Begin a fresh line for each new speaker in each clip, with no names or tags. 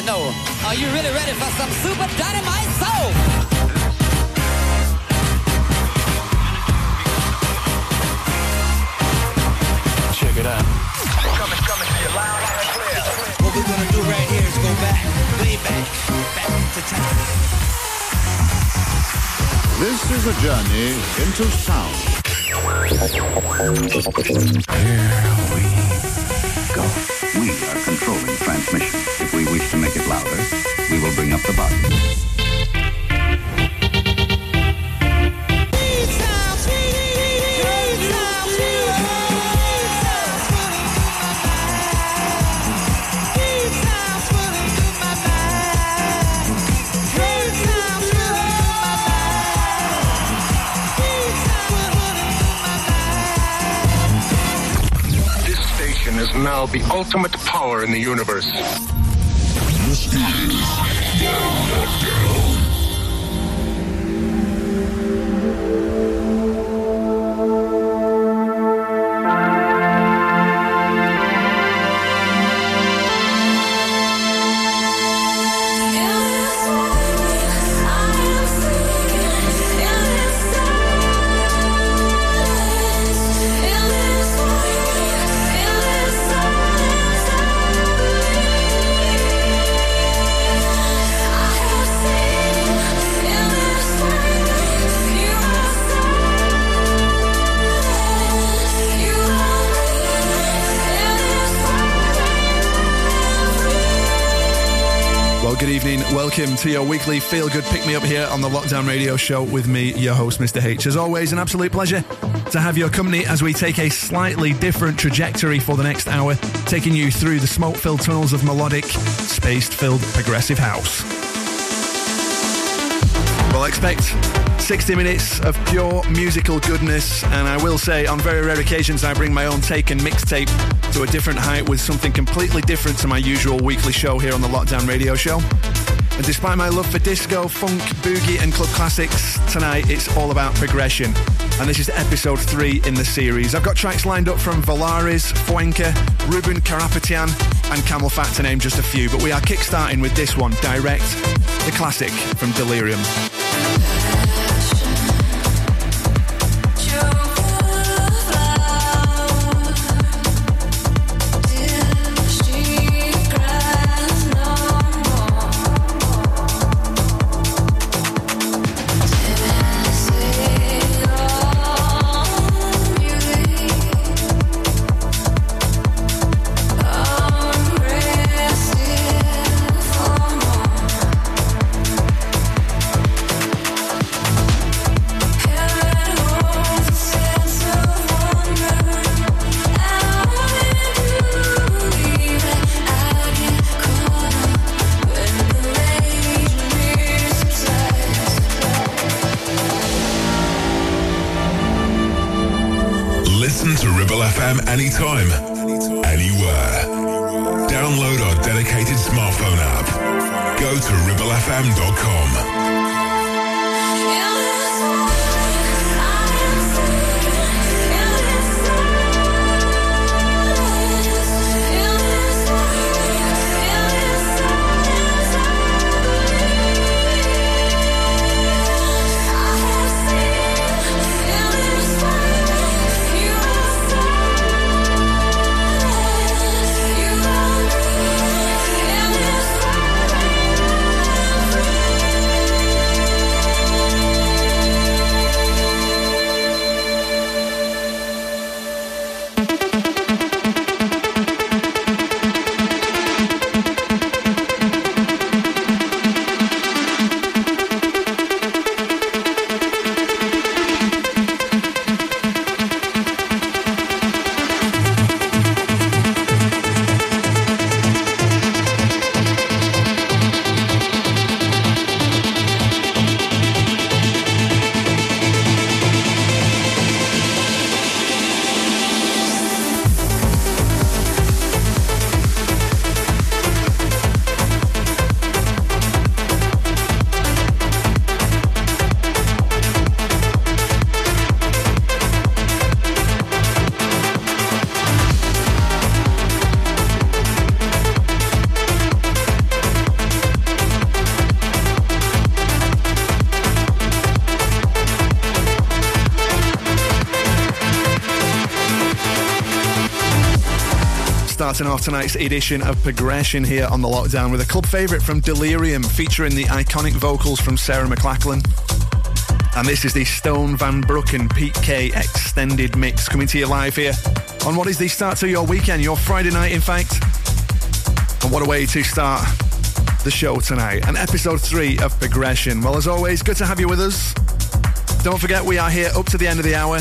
to know, are you really ready for some super dynamite soul?
Check it out.
What we're gonna do right here is go back, way back, back to time.
This is a journey into sound.
Here we go. We are controlling transmission. We wish to make it louder, we will bring up the volume.
This station is now the ultimate power in the universe.
Well, good evening. Welcome to your weekly feel good pick me up here on the Lockdown Radio Show with me, your host, Mr. H. As always, an absolute pleasure to have your company as we take a slightly different trajectory for the next hour, taking you through the smoke filled tunnels of melodic, space filled progressive house. Well, expect 60 minutes of pure musical goodness, and I will say, on very rare occasions, I bring my own take and mixtape to a different height with something completely different to my usual weekly show here on the Lockdown Radio Show. And despite my love for disco, funk, boogie, and club classics, tonight it's all about progression. And this is episode three in the series. I've got tracks lined up from Valaris, Fuenca, Ruben Karapetyan, and CamelPhat to name just a few. But we are kickstarting with this one, Direct, the classic from
Delerium.
Starting off tonight's edition of Progression here on the Lockdown with a club favourite from Delerium featuring the iconic vocals from Sarah McLachlan. And this is the Stone Van Brooken Pete K extended mix coming to you live here on what is the start to your weekend, your Friday night, in fact. And what a way to start the show tonight. And episode three of Progression. Well, as always, good to have you with us. Don't forget, we are here up to the end of the hour.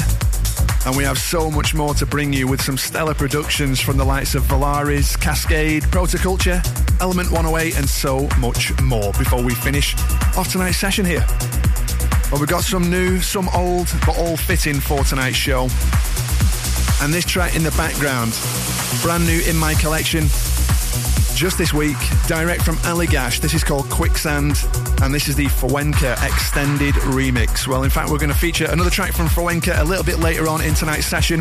And we have so much more to bring you with some stellar productions from the likes of Valaris, Kaskade, Protoculture, Element 108, and so much more before we finish off tonight's session here. Well, we've got some new, some old, but all fitting for tonight's show. And this track in the background, brand new in my collection, just this week, direct from Allagash. This is called Quicksand, and this is the Fuenka extended remix. Well, in fact, we're going to feature another track from Fuenka a little bit later on in tonight's session,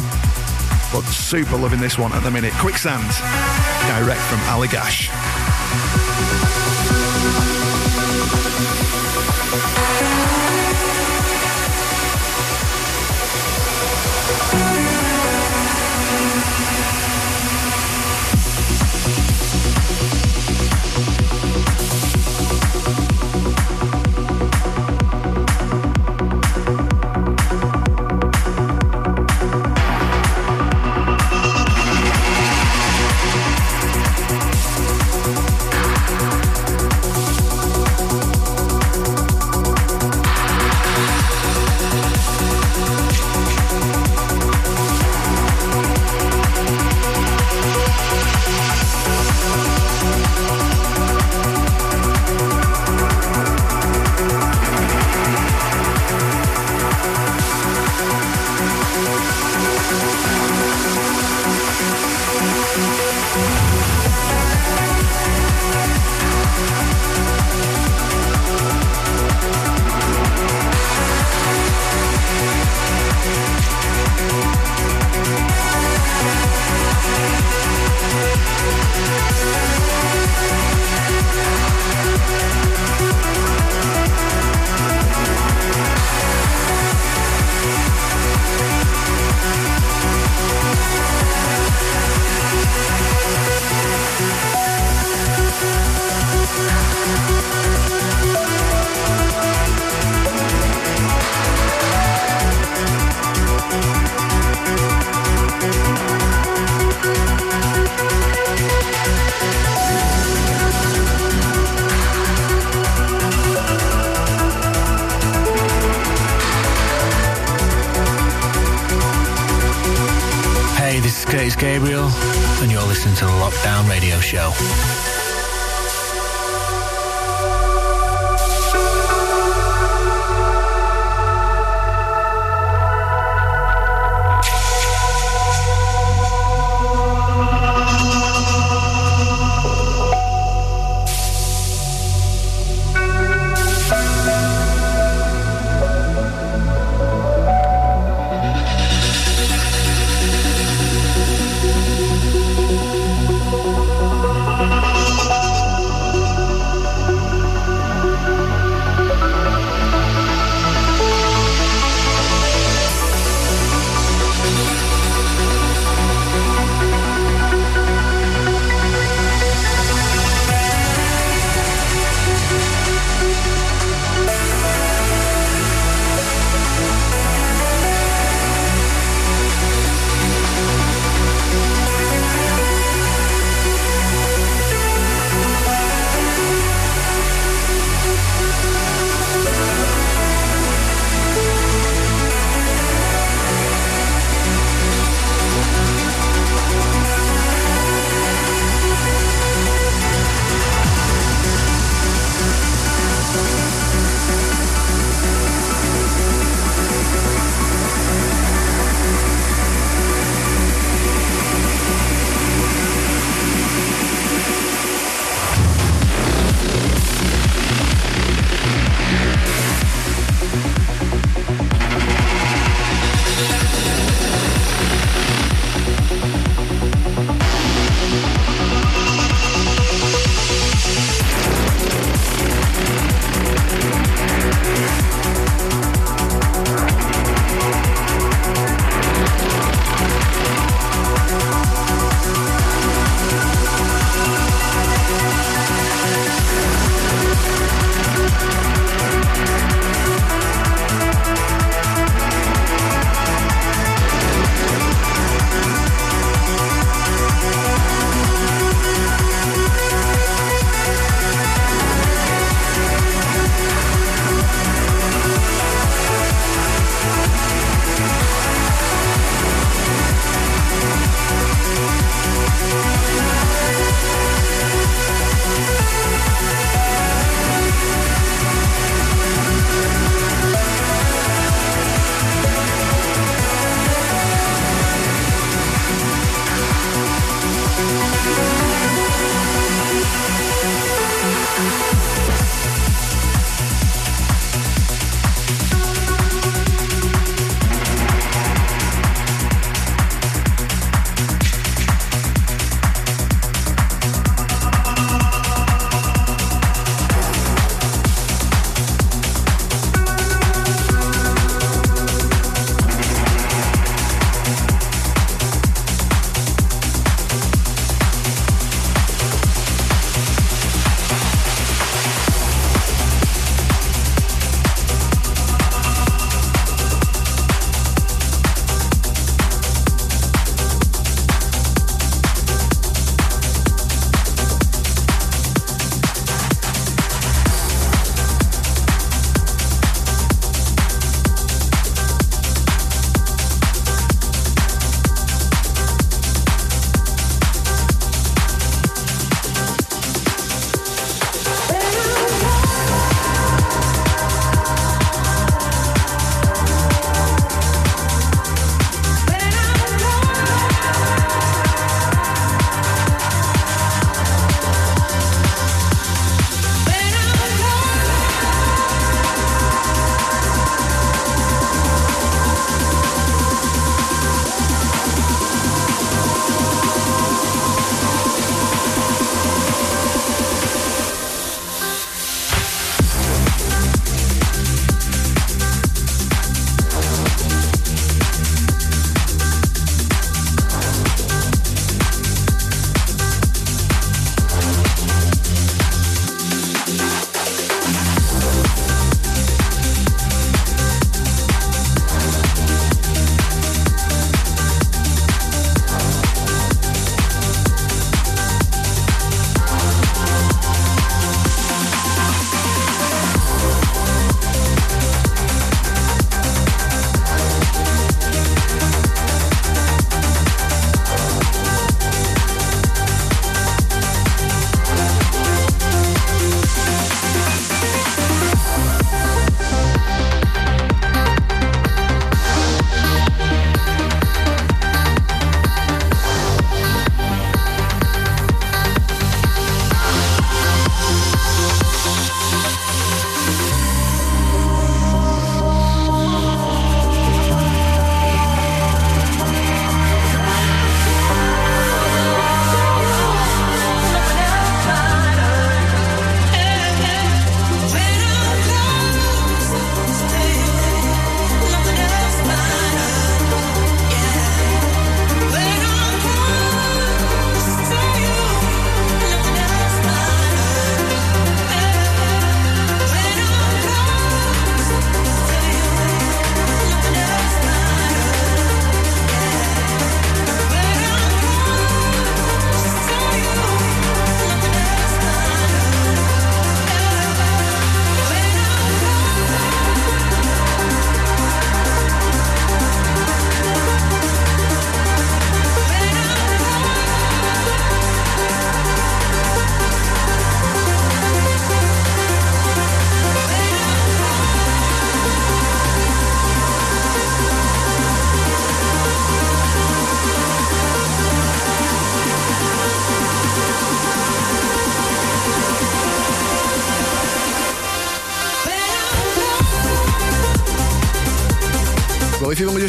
but super loving this one at the minute. Quicksand, direct from Allagash.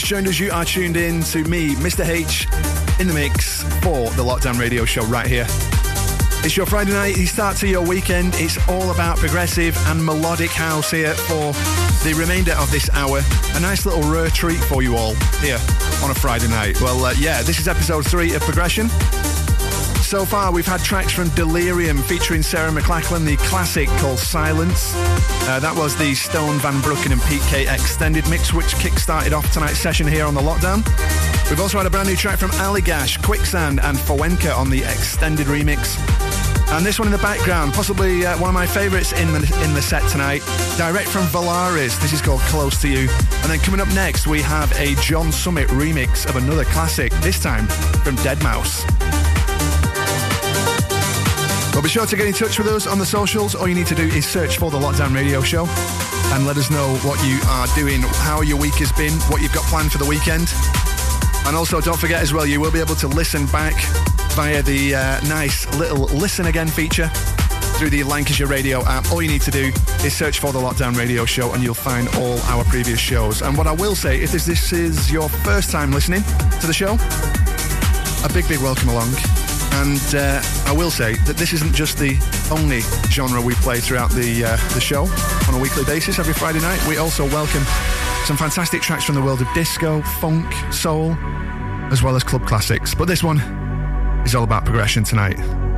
Joined us, you are tuned in to me, Mr. H, in the mix for the Lockdown Radio Show right here. It's your Friday night, the start to your weekend. It's all about progressive and melodic house here for the remainder of this hour. A nice little rare treat for you all here on a Friday night. Well, uh, yeah, this is episode three of Progression. So far, we've had tracks from Delerium featuring Sarah McLachlan, the classic called Silence. Uh, that was the Stone Van Brooken and PK extended mix, which kick-started off tonight's session here on the lockdown. We've also had a brand new track from Allagash, Quicksand, and Fowenka on the extended remix. And this one in the background, possibly uh, one of my favourites in the in the set tonight, direct from Valaris. This is called Close to You. And then coming up next, we have a John Summit remix of another classic, this time from Deadmau5. Well, be sure to get in touch with us on the socials. All you need to do is search for the Lockdown Radio Show and let us know what you are doing, how your week has been, what you've got planned for the weekend. And also, don't forget as well, you will be able to listen back via the uh, nice little listen again feature through the Lancashire Radio app. All you need to do is search for the Lockdown Radio Show and you'll find all our previous shows. And what I will say, if this, this is your first time listening to the show, a big, big welcome along. And uh, I will say that this isn't just the only genre we play throughout the uh, the show on a weekly basis every Friday night. We also welcome some fantastic tracks from the world of disco, funk, soul, as well as club classics. But this one is all about progression tonight.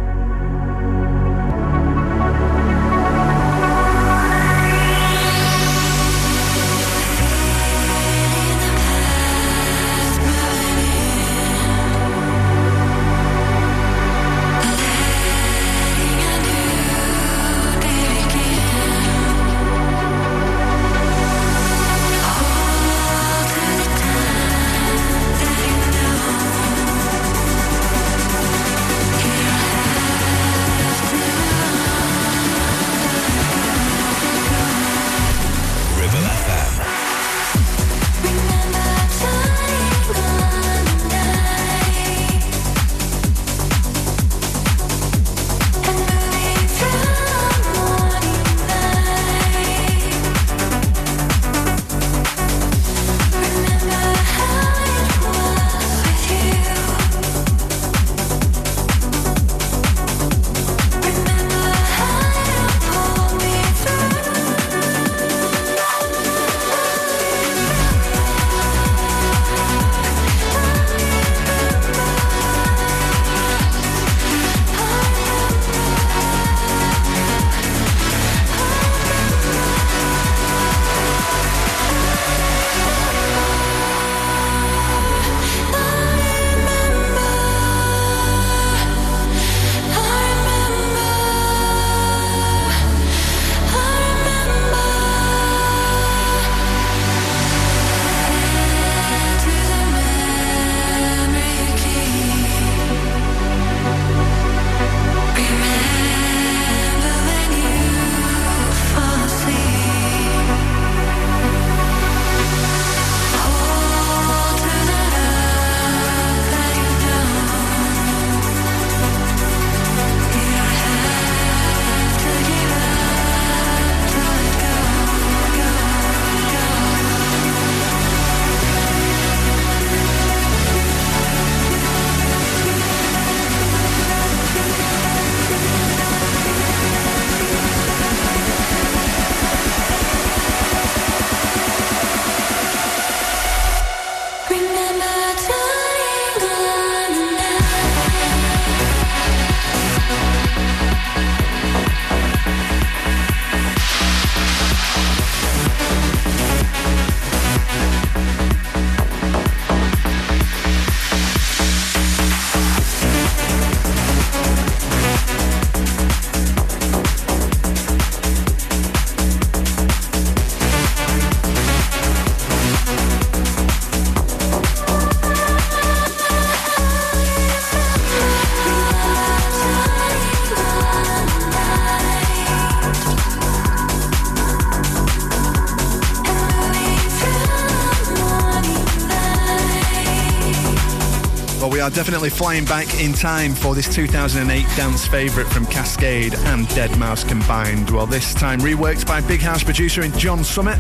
Definitely flying back in time for this 2008 dance favourite from Kaskade and Deadmau5 combined. Well, this time reworked by big house producer in John Summit.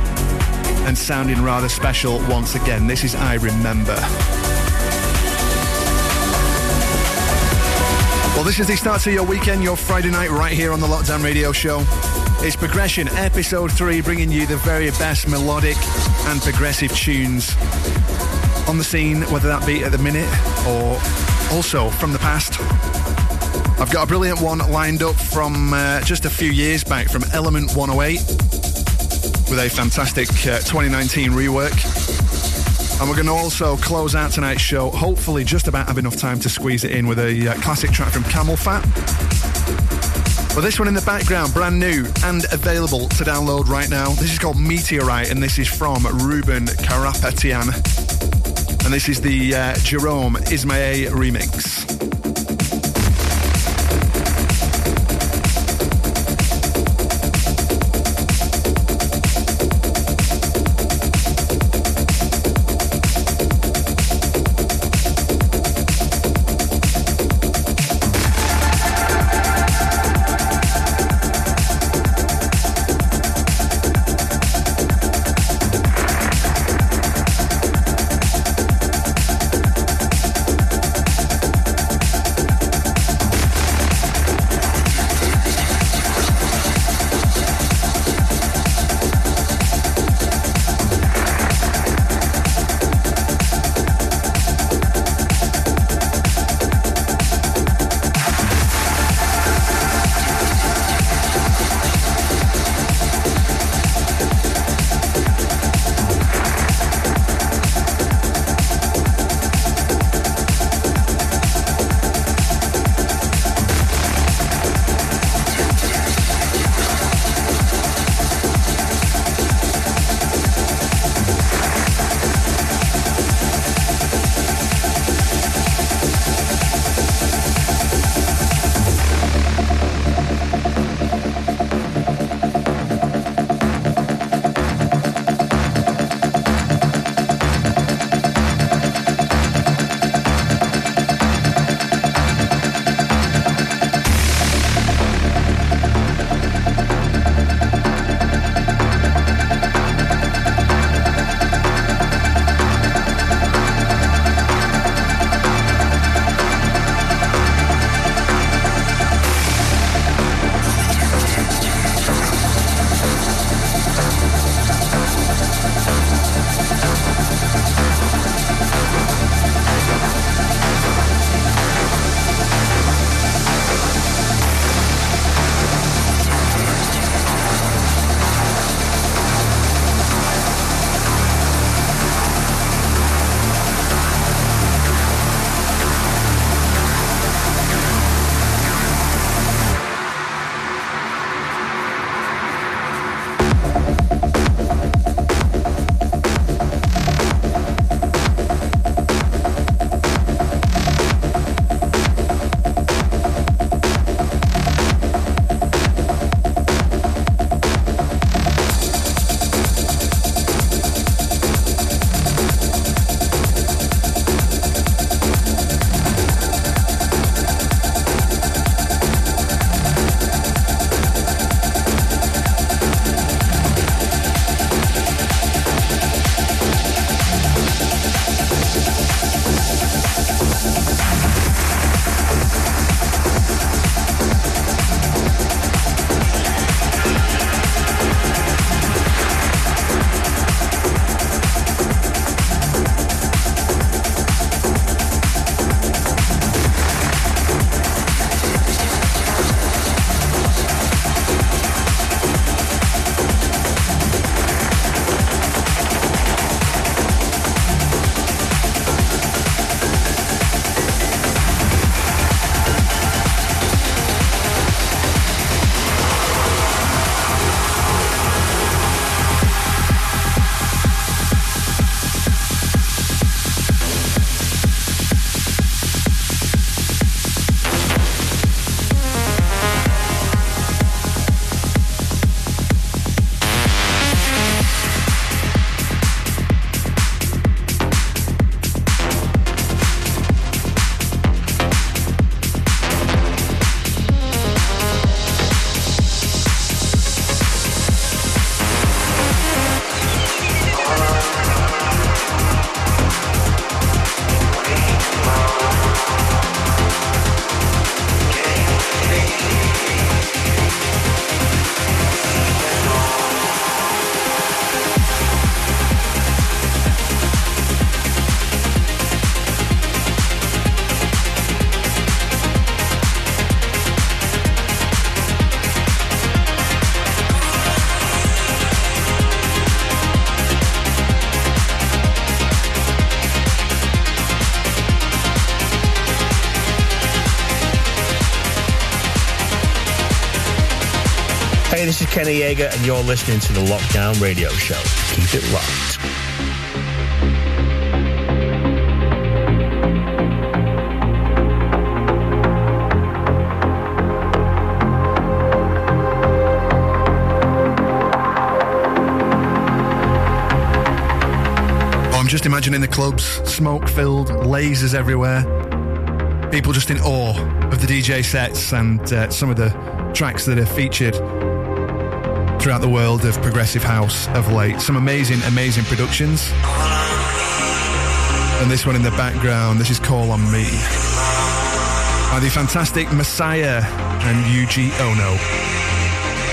and sounding rather special once again. This is I Remember. Well, this is the start to your weekend, your Friday night, right here on the Lockdown Radio Show. It's Progression, episode three, bringing you the very best melodic and progressive tunes on the scene, whether that be at the minute or also from the past. I've got a brilliant one lined up from uh, just a few years back from Element 108 with a fantastic uh, 2019 rework. And we're going to also close out tonight's show, hopefully just about have enough time to squeeze it in with a uh, classic track from CamelPhat. But this one in the background, brand new and available to download right now. This is called Meteorite, and this is from Ruben Karapetyan. And this is the uh, Jerome Isma-Ae remix.
Yeager, and you're listening to the Lockdown Radio Show. Keep it locked.
I'm just imagining the clubs, smoke filled, lasers everywhere. People just in awe of the DJ sets and uh, some of the tracks that are featured throughout the world of progressive house of late. Some amazing, amazing productions. And this one in the background, this is Call on Me. By the fantastic Messiah and Yuji Ono.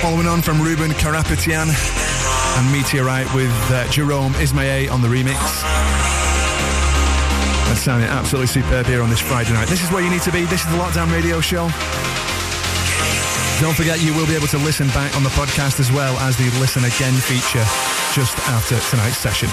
Following on from Ruben Karapetyan and Meteorite with uh, Jerome Isma-Ae on the remix. That's sounding absolutely superb here on this Friday night. This is where you need to be. This is the Lockdown Radio Show. Don't forget you will be able to listen back on the podcast as well as the Listen Again feature just after tonight's session.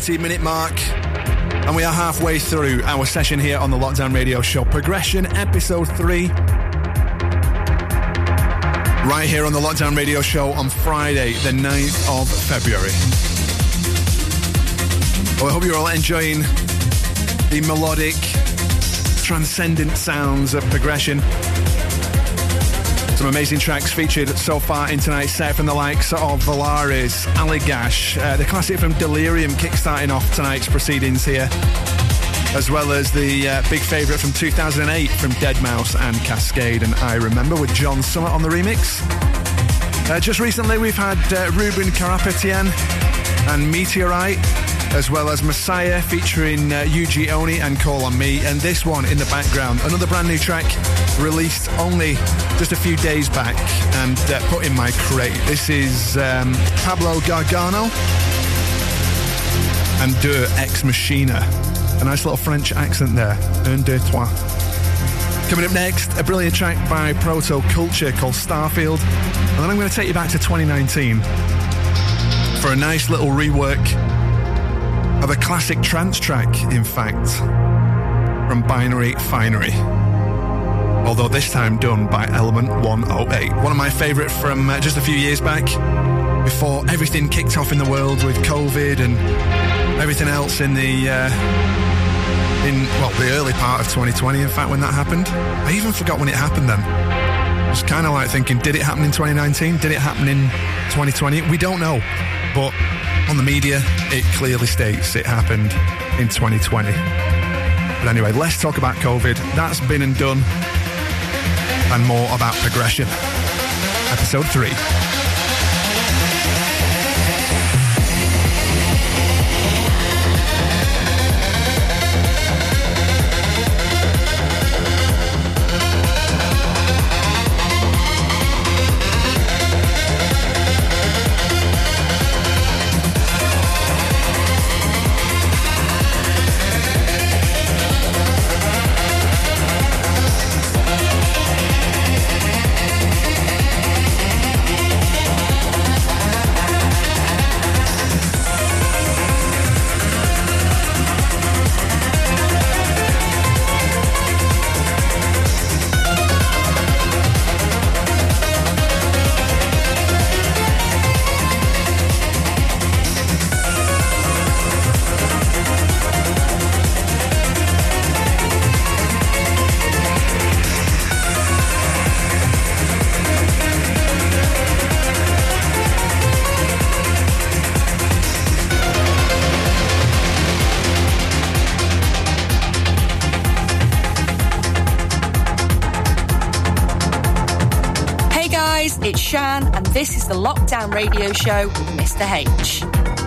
Both hit the 13 minute mark, and we are halfway through our session here on the Lockdown Radio Show. Progression, episode 3. Right here on the Lockdown Radio Show on Friday, the 9th of February. Well, I hope you're all enjoying the melodic, transcendent sounds of progression. Some amazing tracks featured so far in tonight's set from the likes of Valaris, Allagash, uh, the classic from Delerium kickstarting off tonight's proceedings here, as well as the uh, big favourite from 2008 from Deadmau5 and Kaskade and I Remember with John Summit on the remix. Uh, just recently we've had uh, Ruben Karapetyan and Meteorite as well as Messiah featuring uh, Yuji Oni and Call on Me, and this one in the background, another brand new track released only just a few days back and uh, put in my crate. This is um, Pablo Gargano and De Ex Machina. A nice little French accent there. Un, deux, trois. Coming up next, a brilliant track by Protoculture called Starfield. And then I'm going to take you back to 2019 for a nice little rework of a classic trance track, in fact, from Binary Finary. Although this time done by Element 108. One of my favourite from uh, just a few years back, before everything kicked off in the world with COVID and everything else in the. Uh, in well, the early part of 2020, in fact, when that happened. I even forgot when it happened then. It's kind of like thinking, did it happen in 2019? Did it happen in 2020? We don't know. But on the media, it clearly states it happened in 2020. But anyway, let's talk about COVID. That's been and done. And more about progression. Episode 3.
This is the Lockdown Radio Show with Mr. H.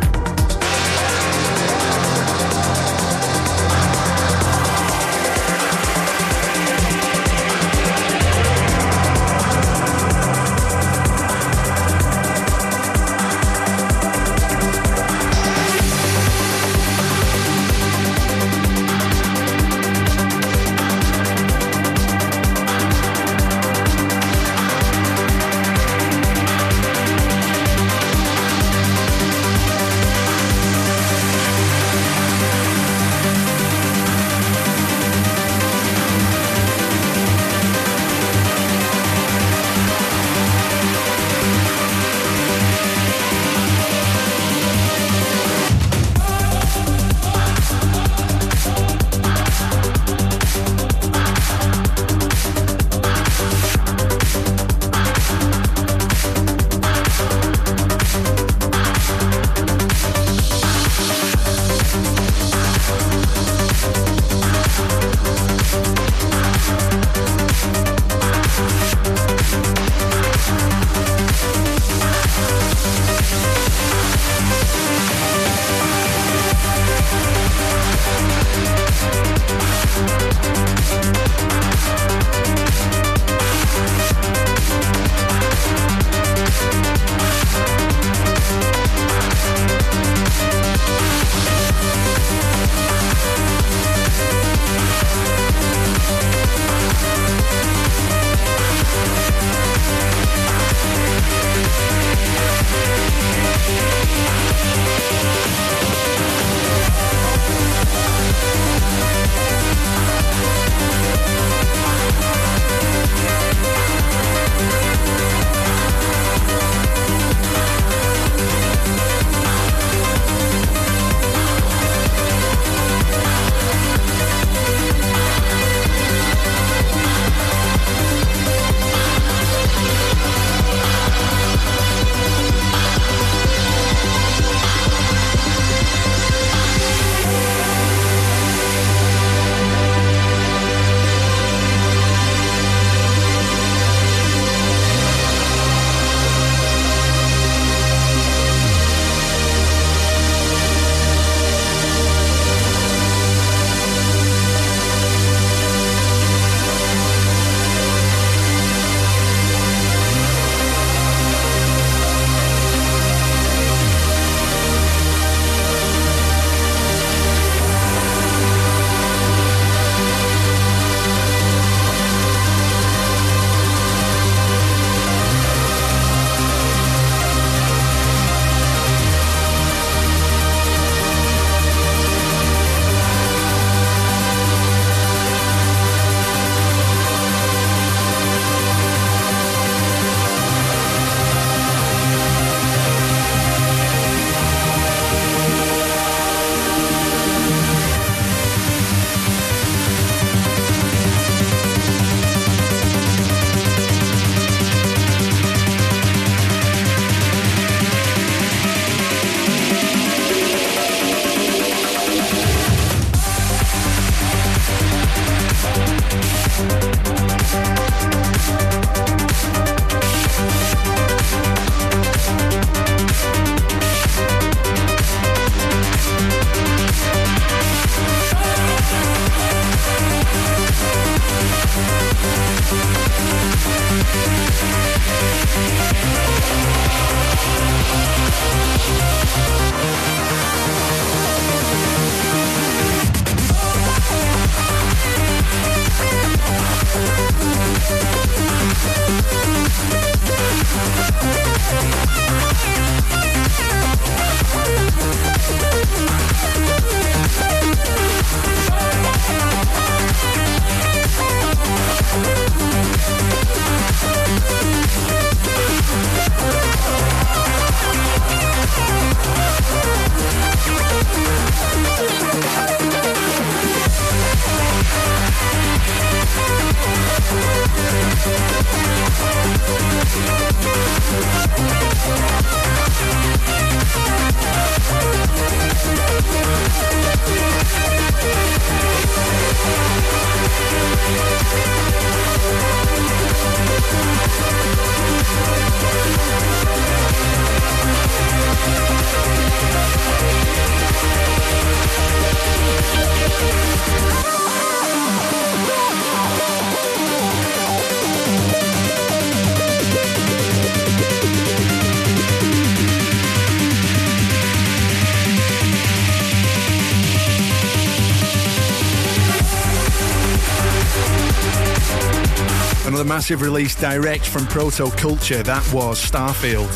massive release direct from Protoculture. That was Starfield.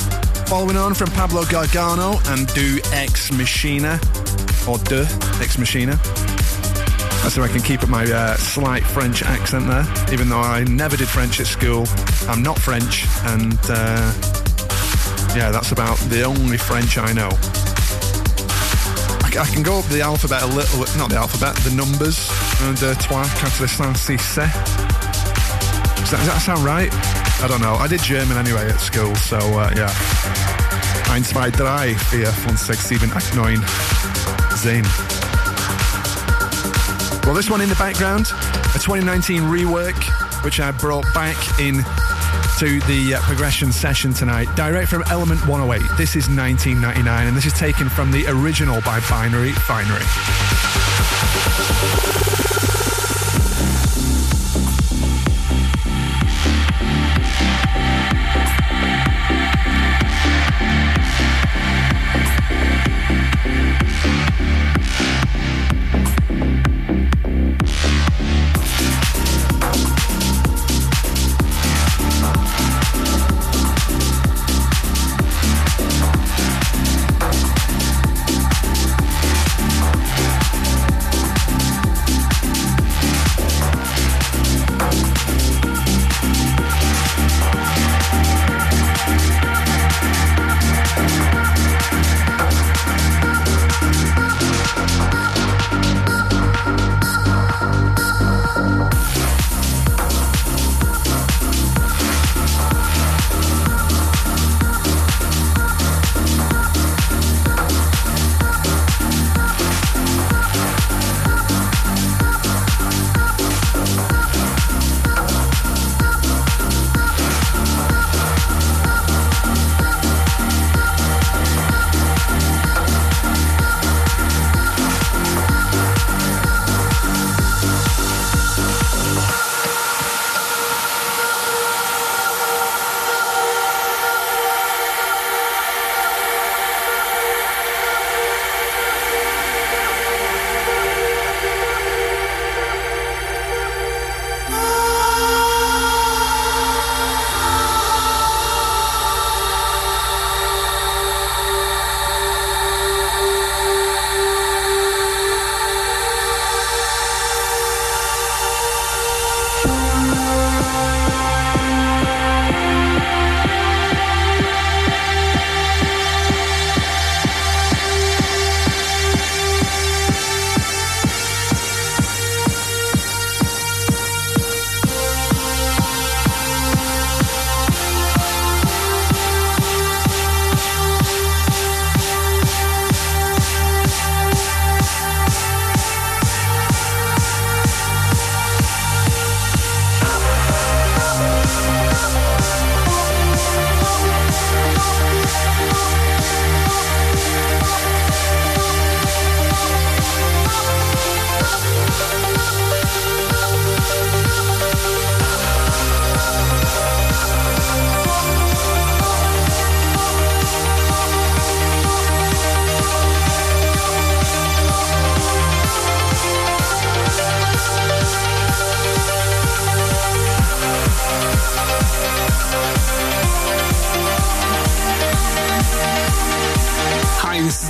Following on from Pablo Gargano and Do Ex Machina, or De Ex Machina. So I can keep up my uh, slight French accent there, even though I never did French at school. I'm not French, and uh, yeah, that's about the only French I know. I, can go up the alphabet a little, not the alphabet, the numbers. Un, deux, trois, quatre, cinq, six, sept. Does that, does that sound right? I don't know. I did German anyway at school, so uh, yeah. Eins, zwei, drei, vier, fünf, sechs, sieben, acht, neun, zehn. Well, this one in the background, a 2019 rework, which I brought back in to the uh, progression session tonight, direct from Element 108. This is 1999, and this is taken from the original by Binary Finary.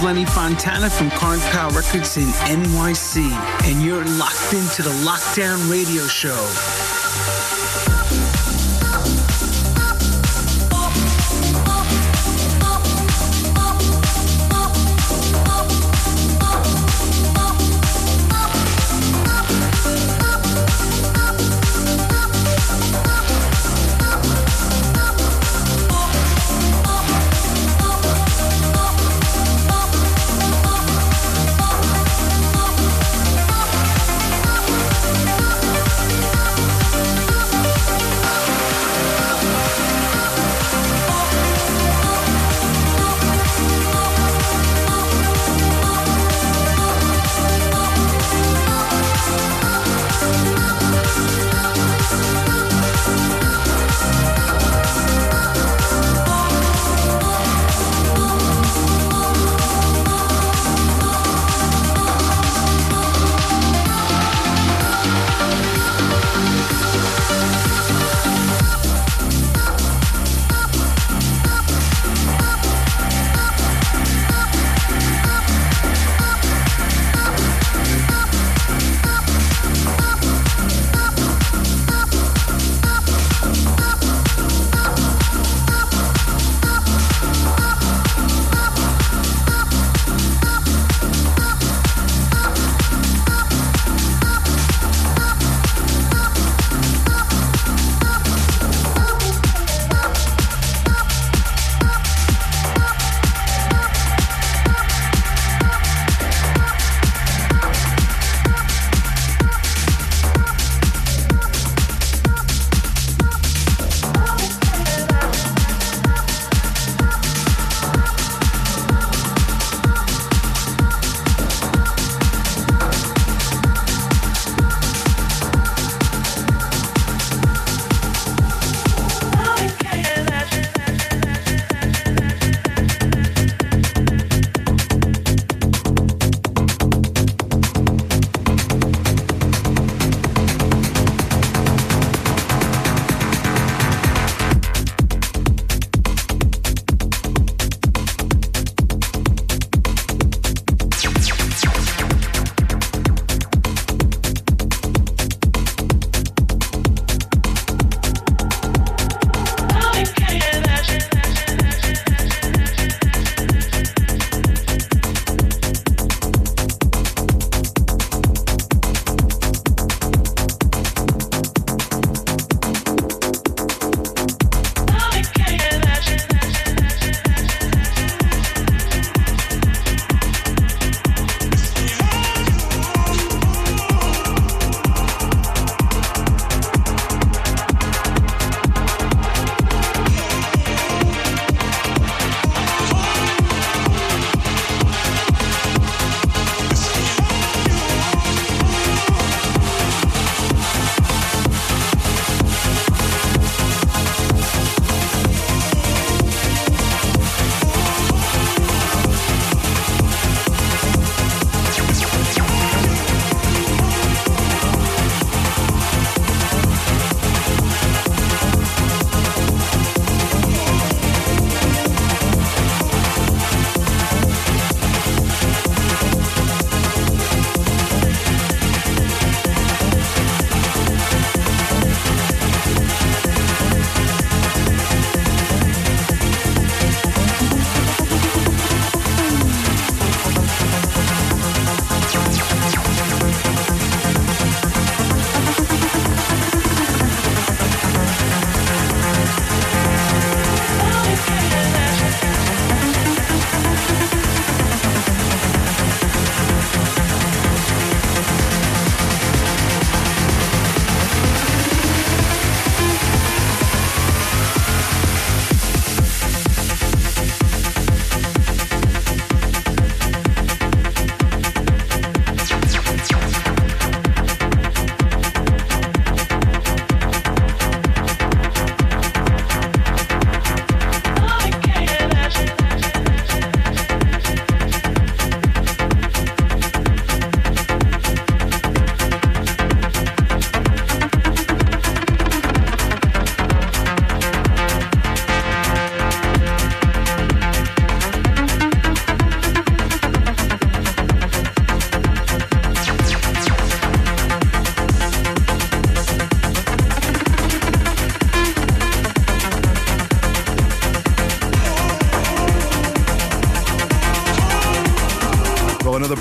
Montana from Carn Power Records in NYC, and you're locked into the Lockdown Radio Show.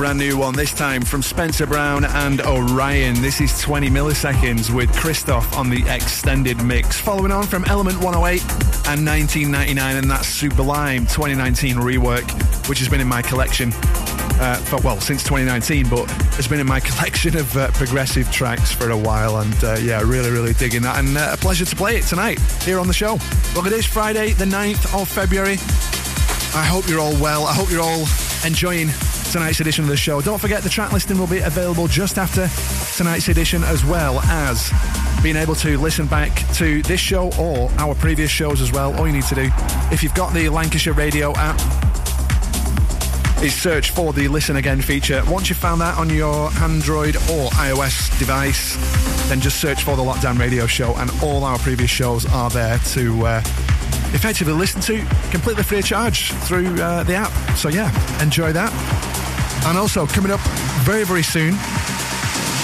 Brand new one, this time from Spencer Brown and Orion. This is 20 milliseconds with Cristoph on the extended mix. Following on from Element 108 and 1999 and that Sublime 2019 rework, which has been in my collection uh, for, well, since 2019, but it's been in my collection of uh, progressive tracks for a while. And uh, yeah, really, really digging that. And uh, a pleasure to play it tonight here on the show. Look, it is Friday, the 9th of February. I hope you're all well. I hope you're all enjoying tonight's edition of the show. Don't forget the track listing will be available just after tonight's edition, as well as being able to listen back to this show or our previous shows as well. All you need to do, if you've got the Lancashire Radio app, is search for the Listen Again feature. Once you've found that on your Android or iOS device, then just search for the Lockdown Radio Show, and all our previous shows are there to. Uh, effectively listen to completely free of charge through uh, the app. So, yeah, enjoy that. And also, coming up very, very soon,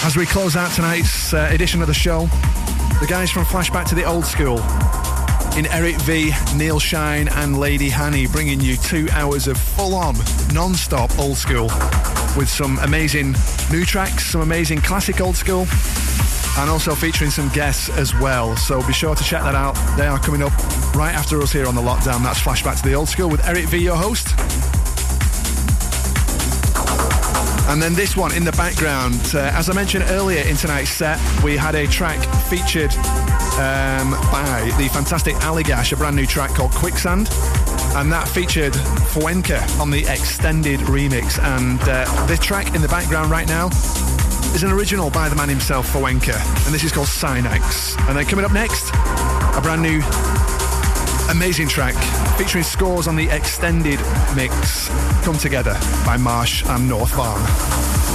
as we close out tonight's uh, edition of the show, the guys from Flashback to the Old School in Eric V, Neil Shine, and Lady Hanny, bringing you two hours of full on, non stop old school with some amazing new tracks, some amazing classic old school, and also featuring some guests as well. So be sure to check that out. They are coming up right after us here on the lockdown. That's Flashback to the Old School with Eric V, your host. And then this one in the background. Uh, as I mentioned earlier in tonight's set, we had a track featured um, by the fantastic Allagash, a brand new track called Quicksand. And that featured Fuenca on the extended remix. And uh, this track in the background right now is an original by the man himself, Fuenca, and this is called Synax. And then coming up next, a brand new amazing track featuring scores on the extended mix, Come Together by Marsh and North Barn.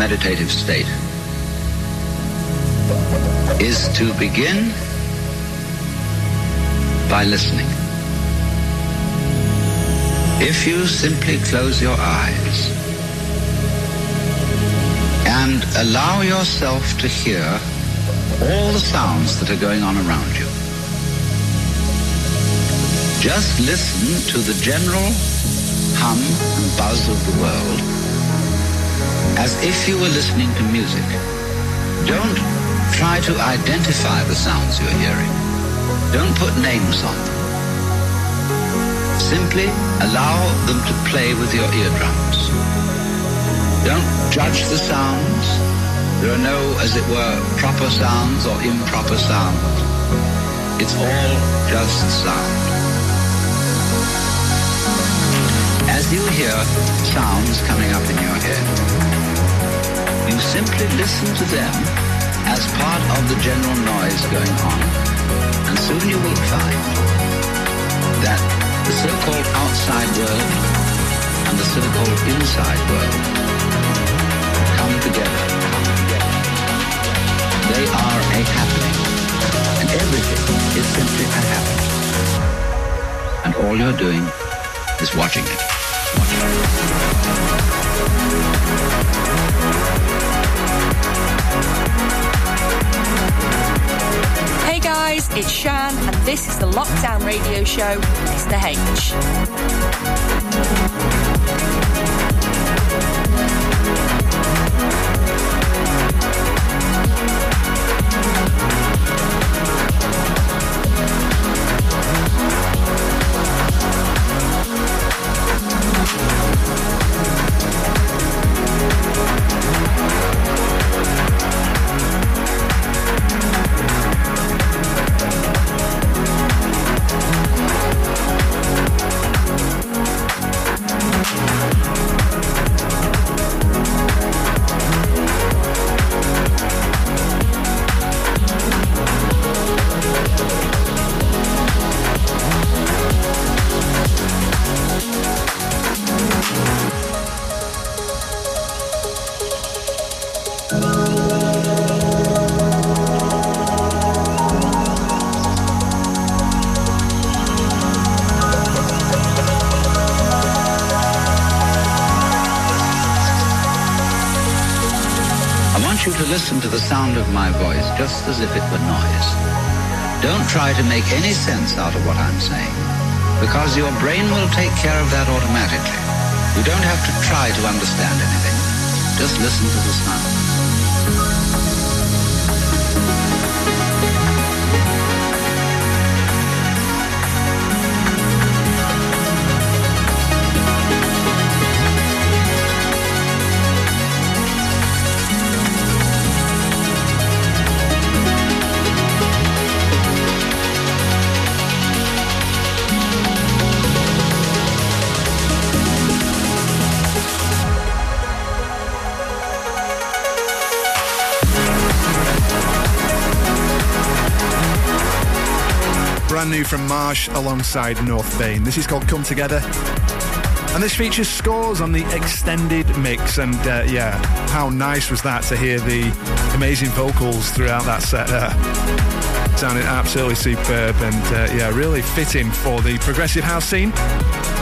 Meditative state is to begin by listening. If you simply close your eyes and allow yourself to hear all the sounds that are going on around you, just listen to the general hum and buzz of the world as if you were listening to music. Don't try to identify the sounds you're hearing. Don't put names on them. Simply allow them to play with your eardrums. Don't judge the sounds. There are no, as it were, proper sounds or improper sounds. It's all just sound. As you hear sounds coming up in your head, you simply listen to them as part of the general noise going on. And soon you will find that the so-called outside world and the so-called inside world come together. They are a happening. And everything is simply a happening. And all you're doing is watching it. Watching
it. Guys, it's Shan, and this is the Lockdown Radio Show, Mr. H.
to make any sense out of what I'm saying, because your brain will take care of that automatically. You don't have to try to understand anything. Just listen to the sound.
Brand new from Marsh alongside North Bane. This is called Come Together. And this features scores on the extended mix. And uh, yeah, how nice was that to hear the amazing vocals throughout that set there? Sounded absolutely superb and uh, yeah, really fitting for the progressive house scene.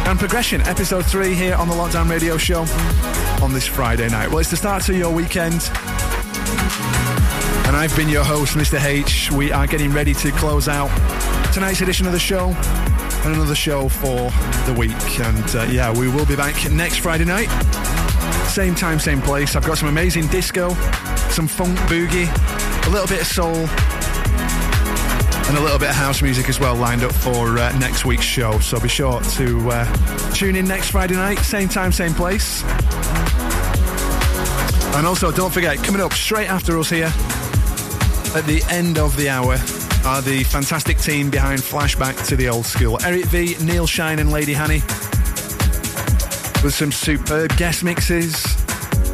And Progression, episode three here on the Lockdown Radio Show on this Friday night. Well, it's the start to your weekend. And I've been your host, Mr. H. We are getting ready to close out tonight's edition of the show and another show for the week. And uh, yeah, we will be back next Friday night. Same time, same place. I've got some amazing disco, some funk boogie, a little bit of soul, and a little bit of house music as well lined up for uh, next week's show. So be sure to uh, tune in next Friday night, same time, same place. And also, don't forget, coming up straight after us here at the end of the hour are the fantastic team behind Flashback to the Old School. Eric V, Neil Shine, and Lady Hanny. With some superb guest mixes,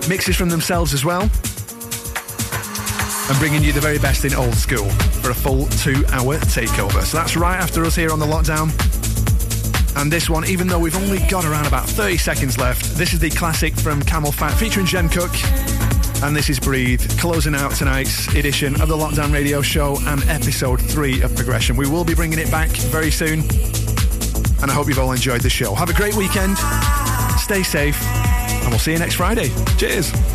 mixes from themselves as well. And bringing you the very best in old school for a full two hour takeover. So that's right after us here on the lockdown. And this one, even though we've only got around about 30 seconds left, this is the classic from CamelPhat featuring Jem Cooke. And this is Breathe, closing out tonight's edition of the Lockdown Radio Show and episode three of Progression. We will be bringing it back very soon. And I hope you've all enjoyed the show. Have a great weekend. Stay safe. And we'll see you next Friday. Cheers.